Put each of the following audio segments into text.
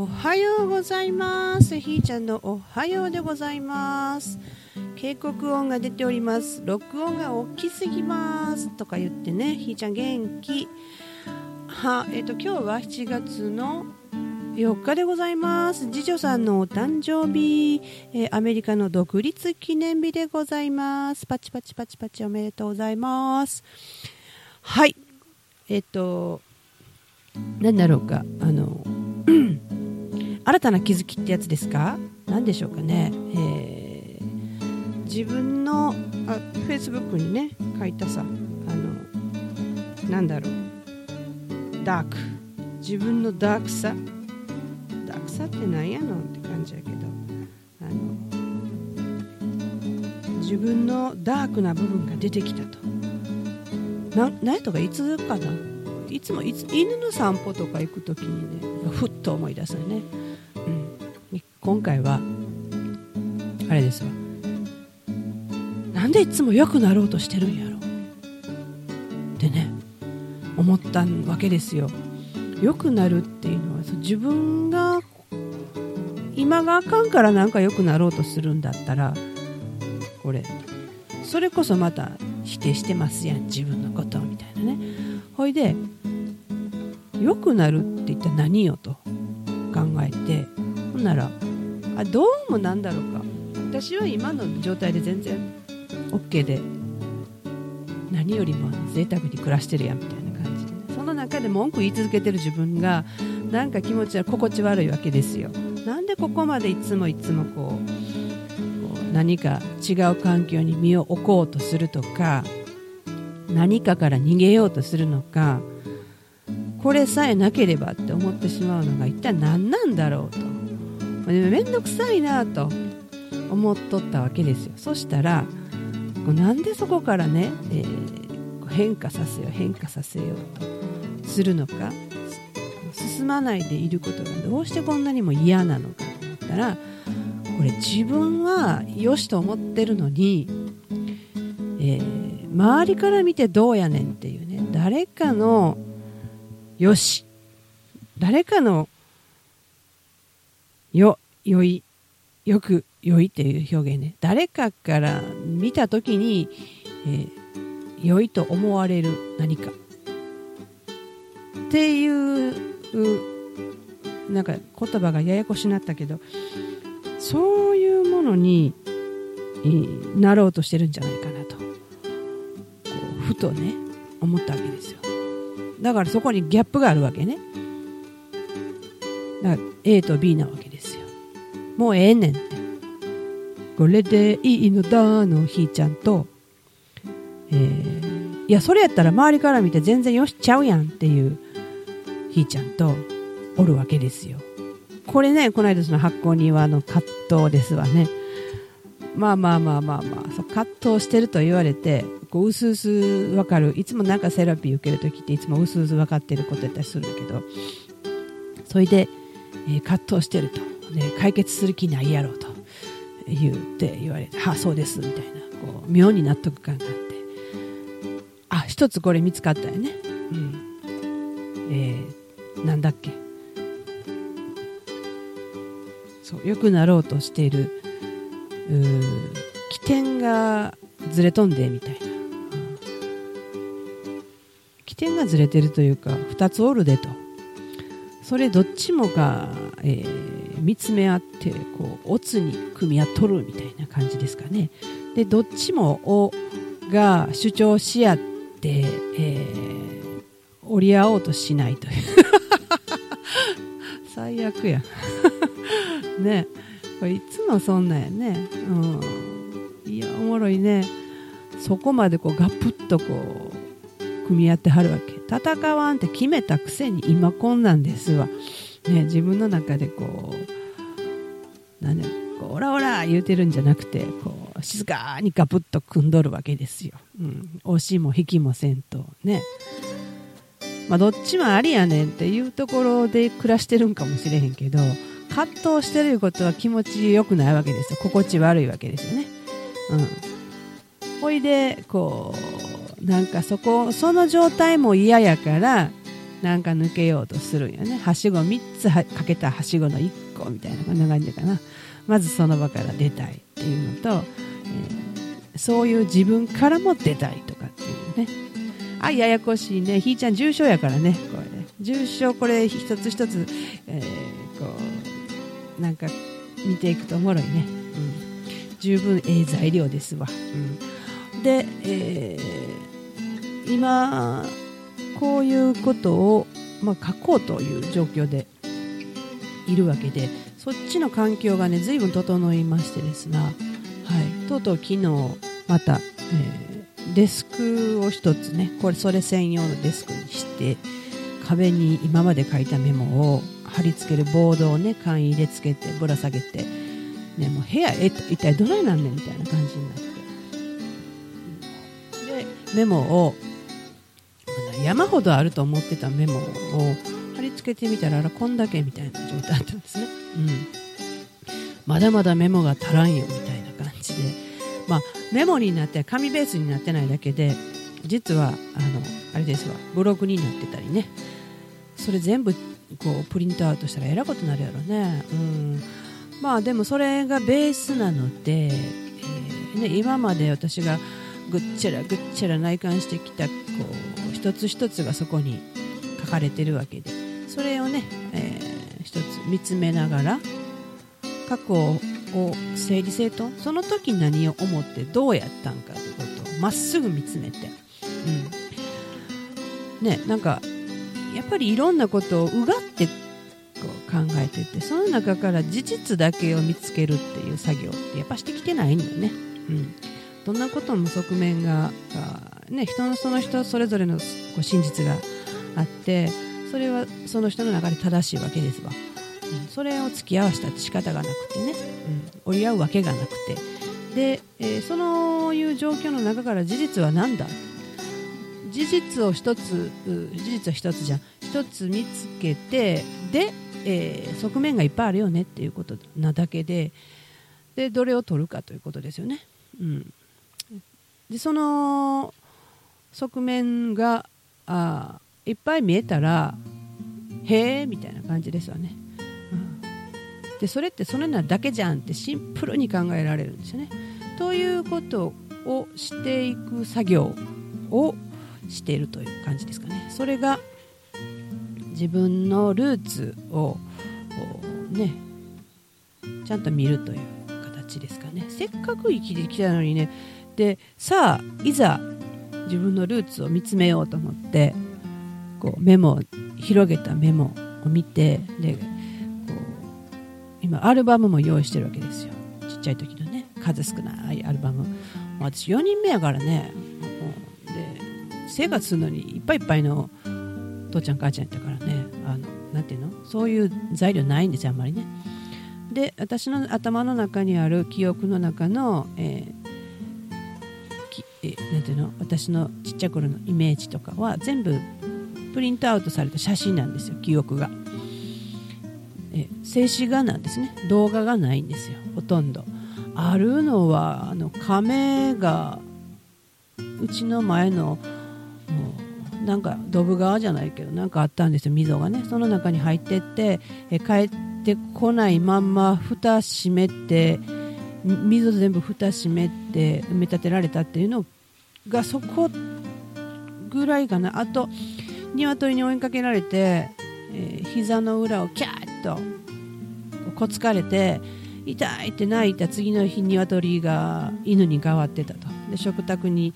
おはようございます。ひーちゃんのおはようでございます。警告音が出ております。録音が大きすぎます。とか言ってね。ひーちゃん元気。はえっ、と今日は7月の4日でございます。次女さんのお誕生日、えーアメリカの独立記念日でございます。パチパチパチパチおめでとうございます。はい。えっ、と何だろうか。あの新たな気づきってやつですか？何でしょうかね、えー自分のあフェイスブックにね書いたさあのなんだろうダーク。自分のダークさ？ダークさってなんやの？って感じやけど。あの自分のダークな部分が出てきたと。な何やとかいつかな？いつもいつ犬の散歩とか行く時にねふっと思い出すよね、今回はあれですわ。なんでいつも良くなろうとしてるんやろってね思ったわけですよ。良くなるっていうのは自分が今があかんからなんか良くなろうとするんだったらこれそれこそまた否定してますやん自分のことみたいなね。ほいで良くなるって一体何よと考えてほんならあどうもなんだろうか。私は今の状態で全然 OK で何よりも贅沢に暮らしてるやんみたいな感じで、その中で文句言い続けてる自分がなんか気持ちは心地悪いわけですよ。なんでここまでいつもいつもこう何か違う環境に身を置こうとするとか何かから逃げようとするのかこれさえなければって思ってしまうのが一体何なんだろうと。面倒くさいなと思っとったわけですよ。そしたらこうなんでそこからね、えー変化させよう変化させようとするのか進まないでいることがどうしてこんなにも嫌なのかと思ったらこれ自分は良しと思ってるのに、えー周りから見てどうやねんっていうね誰かのよし誰かのよ良いよく良いっていう表現ね。誰かから見た時に、えー良いと思われる何か。っていうなんか言葉がややこしになったけどそういうものにえーなろうとしてるんじゃないかなと。こうふとね思ったわけですよ。だからそこにギャップがあるわけね。だから A と B なわけ。もうええねん。ってこれでいいのだのひーちゃんと、えーいやそれやったら周りから見て全然よしちゃうやんっていうひーちゃんとおるわけですよ。これねこの間その発酵庭の葛藤ですわね。まあまあまあまあまあそう葛藤してると言われてこううすうす分かる。いつもなんかセラピー受けるときっていつもうすうす分かってることやったりするんだけど。それで、えー葛藤してると、ね、解決する気ないやろうと言って言われて「はあそうです」みたいな。こう妙に納得感があって。あ一つこれ見つかったよね。うん。えー、なんだっけ。そう良くなろうとしているうー起点がずれ飛んでみたいな、起点がずれてるというか2つおるでと。それどっちもが、えー見つめ合ってこうオツに組み合っとるみたいな感じですかね。でどっちもおが主張し合って、えー折り合おうとしないという。最悪や。ね。これいつもそんなんやね。うん。いやおもろいね。そこまでこうガプッとこう組み合ってはるわけ。戦わんって決めたくせに今こんなんですわ。ね自分の中でこうなんだろうこうオラオラ言うてるんじゃなくてこう静かにガプッと組んどるわけですよ、うん、押しも引きもせんとね。まあどっちもありやねんっていうところで暮らしてるんかもしれへんけど葛藤してることは気持ちよくないわけですよ。心地悪いわけですよね。うん。ほいでこうなんかそこその状態も嫌やからなんか抜けようとするんよね。はしご3つかけたはしごの1個みたいなこんな感じかな。まずその場から出たいっていうのと、えー、そういう自分からも出たいとかっていうね。あややこしいね。ひーちゃん重症やからね。これ。ね重症これ一つ一つ、えー、こうなんか見ていくとおもろいね、うん、十分ええ材料ですわ、うん、で、えー、今こういうことを、まあ、書こうという状況でいるわけでそっちの環境がね随分整いましてですが、はい、とうとう昨日また、えー、デスクを1つねこれそれ専用のデスクにして壁に今まで書いたメモを貼り付けるボードをね簡易でつけてぶら下げて、ね、もう部屋一体どないなんねんみたいな感じになって。メモを山ほどあると思ってたメモを貼り付けてみたらあらこんだけみたいな状態だったんですね、うん、まだまだメモが足らんよみたいな感じで、まあ、メモになって紙ベースになってないだけで実はあのあれですわ。ブログになってたりね。それ全部こうプリントアウトしたらえらことになるやろね、うん、まあでもそれがベースなので、えー、ね、今まで私がぐっちゃらぐっちゃら内観してきたこう一つ一つがそこに書かれてるわけで。それをね、えー、一つ見つめながら過去を整理整頓。その時何を思ってどうやったんかということをまっすぐ見つめて、うん、ねなんかやっぱりいろんなことをうがってこう考えててその中から事実だけを見つけるっていう作業ってやっぱしてきてないんだよね。うん。どんなことも側面がね、人のその人それぞれのこう真実があってそれはその人の中で正しいわけですわ、うん、それを付き合わせたって仕方がなくてね、うん、折り合うわけがなくて。で、えー、そのいう状況の中から事実は何だ？事実を一つ事実は一つじゃん。一つ見つけてで、えー、側面がいっぱいあるよねっていうことなだけででどれを取るかということですよね。うん、でその側面があいっぱい見えたらへえみたいな感じですよね、うん、でそれってそれなだけじゃんってシンプルに考えられるんですよね。ということをしていく作業をしているという感じですかね。それが自分のルーツをねちゃんと見るという形ですかね。せっかく生きてきたのにねでさあいざ自分のルーツを見つめようと思ってこうメモ広げたメモを見てでこう今アルバムも用意してるわけですよ。ちっちゃい時のね数少ないアルバム。私4人目やからね。で生活するのにいっぱいいっぱいの父ちゃん母ちゃんやったからね。あのなていうの？そういう材料ないんですよあんまりね。で私の頭の中にある記憶の中の、えーなんていうの私のちっちゃい頃のイメージとかは全部プリントアウトされた写真なんですよ記憶が。え静止画なんですね。動画がないんですよほとんど。あるのはあの亀がうちの前のなんかドブ川じゃないけどなんかあったんですよ溝がね。その中に入ってってえ帰ってこないまんま蓋閉めて水全部蓋閉めて埋め立てられたっていうのがそこぐらいかな。あと鶏に追いかけられて、えー、膝の裏をキャーッとこつかれて痛いって泣いた次の日鶏が犬に変わってたと。で食卓に、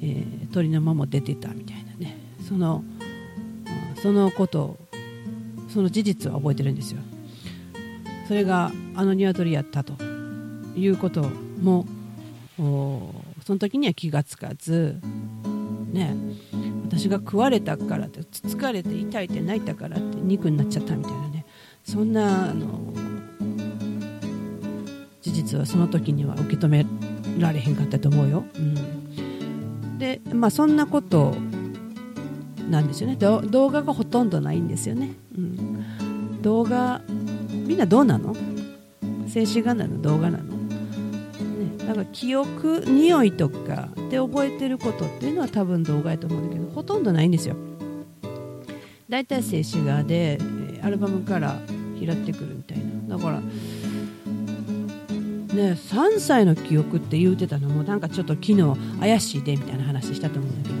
えー、鳥のまま出てたみたいなね。そのそのことその事実は覚えてるんですよ。それがあの鶏やったと。いうこともその時には気がつかず、ね、私が食われたからって疲れて痛いって泣いたからって肉になっちゃったみたいなね。そんなあの事実はその時には受け止められへんかったと思うよ。うん、でまあそんなことなんですよね。動画がほとんどないんですよね。うん、動画みんなどうなの？静止画なの？動画なの？なんか記憶匂いとかで覚えてることっていうのは多分動画やと思うんだけどほとんどないんですよ。大体静止画で、アルバムから拾ってくるみたいな。だからね3歳の記憶って言うてたのもなんかちょっと昨日怪しいでみたいな話したと思うんだけど、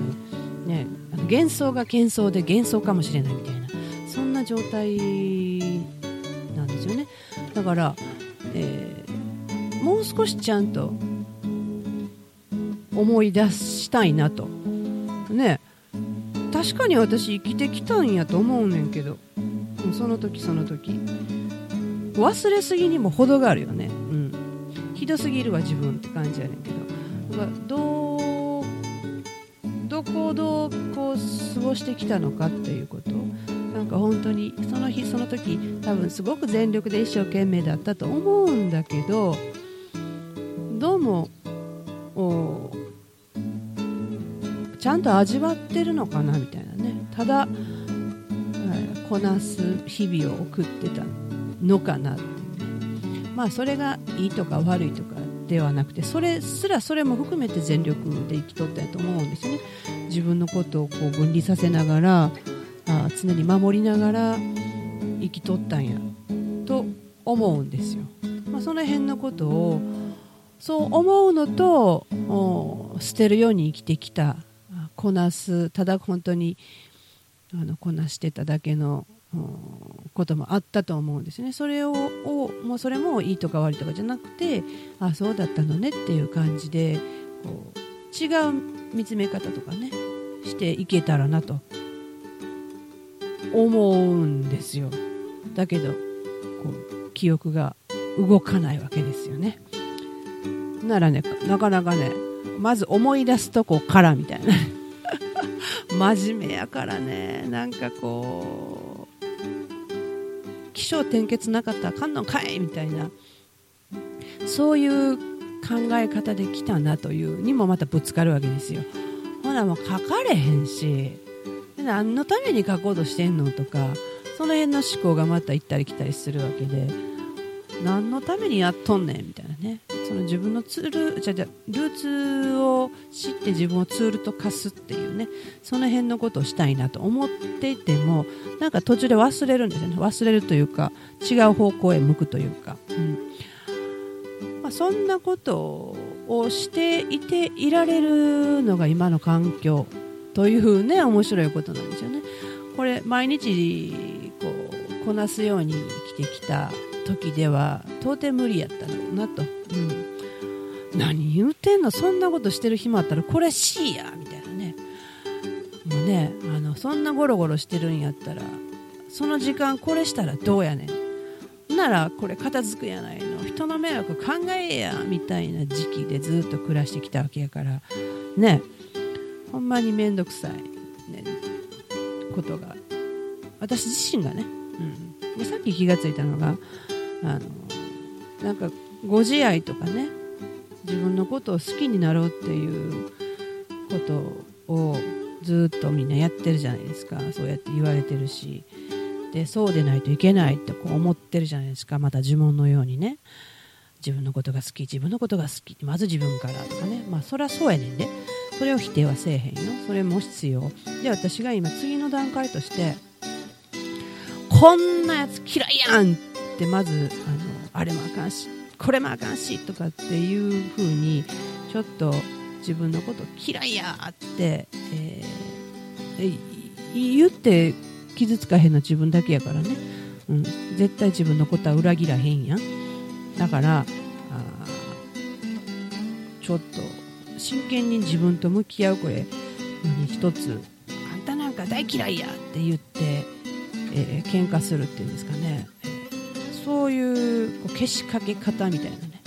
ね、あの幻想が幻想で幻想かもしれないみたいな。そんな状態なんですよね。だから、えー、もう少しちゃんと思い出したいなと。ね。確かに私生きてきたんやと思うねんけど。その時その時。忘れすぎにも程があるよね。うん。ひどすぎるわ自分って感じやねんけど。どうどこをどうこう過ごしてきたのかっていうこと。なんか本当にその日その時多分すごく全力で一生懸命だったと思うんだけど。もちゃんと味わってるのかなみたいなね。ただ、こなす日々を送ってたのかなってまあそれがいいとか悪いとかではなくてそれすらそれも含めて全力で生きとったやと思うんですね。自分のことをこう分離させながらあ常に守りながら生きとったんやと思うんですよ、まあ、その辺のことをそう思うのと捨てるように生きてきた。こなす。ただ本当にあのこなしてただけのこともあったと思うんですね。それをもうそれもいいとか悪いとかじゃなくてあそうだったのねっていう感じでこう違う見つめ方とかねしていけたらなと。思うんですよ。だけどこう記憶が動かないわけですよね。ならねなかなかねまず思い出すとこからみたいな。真面目やからね。なんかこう起承転結なかったらあかんのかいみたいな。そういう考え方で来たなというにもまたぶつかるわけですよ。ほらもう書かれへんし何のために書こうとしてんのとかその辺の思考がまた行ったり来たりするわけで何のためにやっとんねんみたいなね。その自分のツールじゃじゃルーツを知って自分をツールと化すっていうねその辺のことをしたいなと思っていてもなんか途中で忘れるんですよね。忘れるというか違う方向へ向くというか、うん。まあ、そんなことをしていていられるのが今の環境というね面白いことなんですよね。これ毎日こうこなすように生きてきた時では到底無理やったのなと、うん、何言うてんのそんなことしてる暇あったらこれ C やみたいなね。もうねあのそんなゴロゴロしてるんやったらその時間これしたらどうやねん。ならこれ片付くやないの。人の迷惑考えやみたいな時期でずっと暮らしてきたわけやから。ね。ほんまに面倒くさい、ね、ことが。私自身がね、うん、でさっき気がついたのがあのなんかご自愛とかね自分のことを好きになろうっていうことをずっとみんなやってるじゃないですか。そうやって言われてるし。でそうでないといけないってこう思ってるじゃないですか。また呪文のようにね。自分のことが好き自分のことが好き。まず自分からとかね。まあそりゃそうやねんで。それを否定はせえへんよ。それも必要。で私が今次の段階としてこんなやつ嫌いやんってまずあのあれもあかんしこれもあかんしとかっていう風にちょっと自分のこと嫌いやって、えー、言って傷つかへんの自分だけやからね、うん、絶対自分のことは裏切らへんやん。だからちょっと真剣に自分と向き合うこれ一つ。あんたなんか大嫌いやって言って、えー、喧嘩するっていうんですかね。そういうこう消しかけ方みたいなね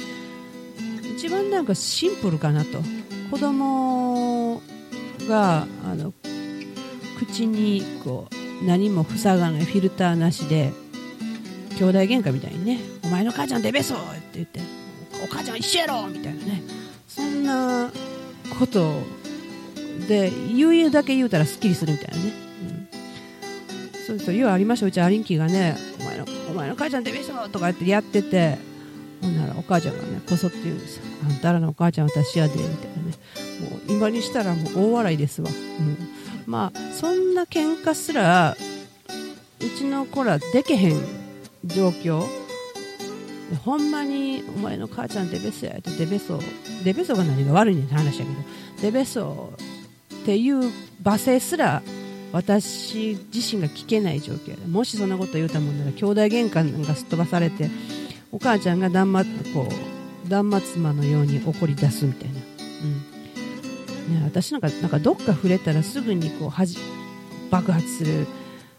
一番なんかシンプルかなと子供があの口にこう何も塞がないフィルターなしで兄弟喧嘩みたいにね「お前の母ちゃんデベソ!」って言って「お母ちゃん一緒やろ!」みたいなねそんなことで言うだけ言うたらすっきりするみたいなね、うん、そうそう言うありましたうちアリンキがねお前の母ちゃんデビューしろとかやってやっててほんならお母ちゃんがねこそって言うんです。あんたらのお母ちゃん私やでみたいなね。もう今にしたらもう大笑いですわ、うん、まあそんな喧嘩すらうちの子らでけへん状況。ほんまにお前の母ちゃんデベソやってデベソデベソが何が悪いねんって話だけどデベソっていう罵声すら私自身が聞けない状況でもしそんなこと言うたもんなら兄弟喧嘩なんかすっ飛ばされてお母ちゃんが断末こう断末魔のように怒り出すみたいな、うん。ね、私なんかなんかどっか触れたらすぐにこうはじ爆発する、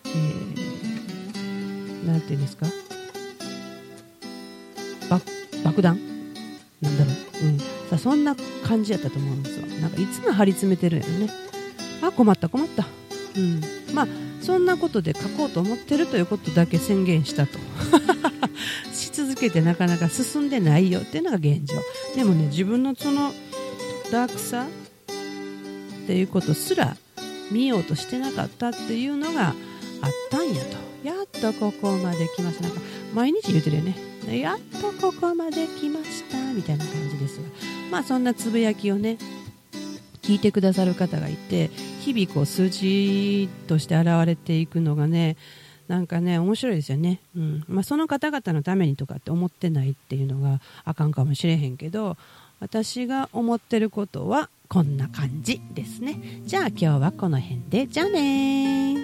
えー、なんていうんですか？爆弾？なんだろう、うん、さそんな感じやったと思うんですよなんかいつも張り詰めてるよね。あ困った困った。うん。まあそんなことで書こうと思ってるということだけ宣言したと。し続けてなかなか進んでないよっていうのが現状。でもね自分のそのダークさっていうことすら見ようとしてなかったっていうのがあったんやと。やっとここまで来ました。なんか毎日言うてるよね。やっとここまで来ました。みたいな感じですが。まあそんなつぶやきをね聞いてくださる方がいて日々こう数字として現れていくのがねなんかね面白いですよね、うん。まあ、その方々のためにとかって思ってないっていうのがあかんかもしれへんけど私が思ってることはこんな感じですね。じゃあ今日はこの辺で。じゃあね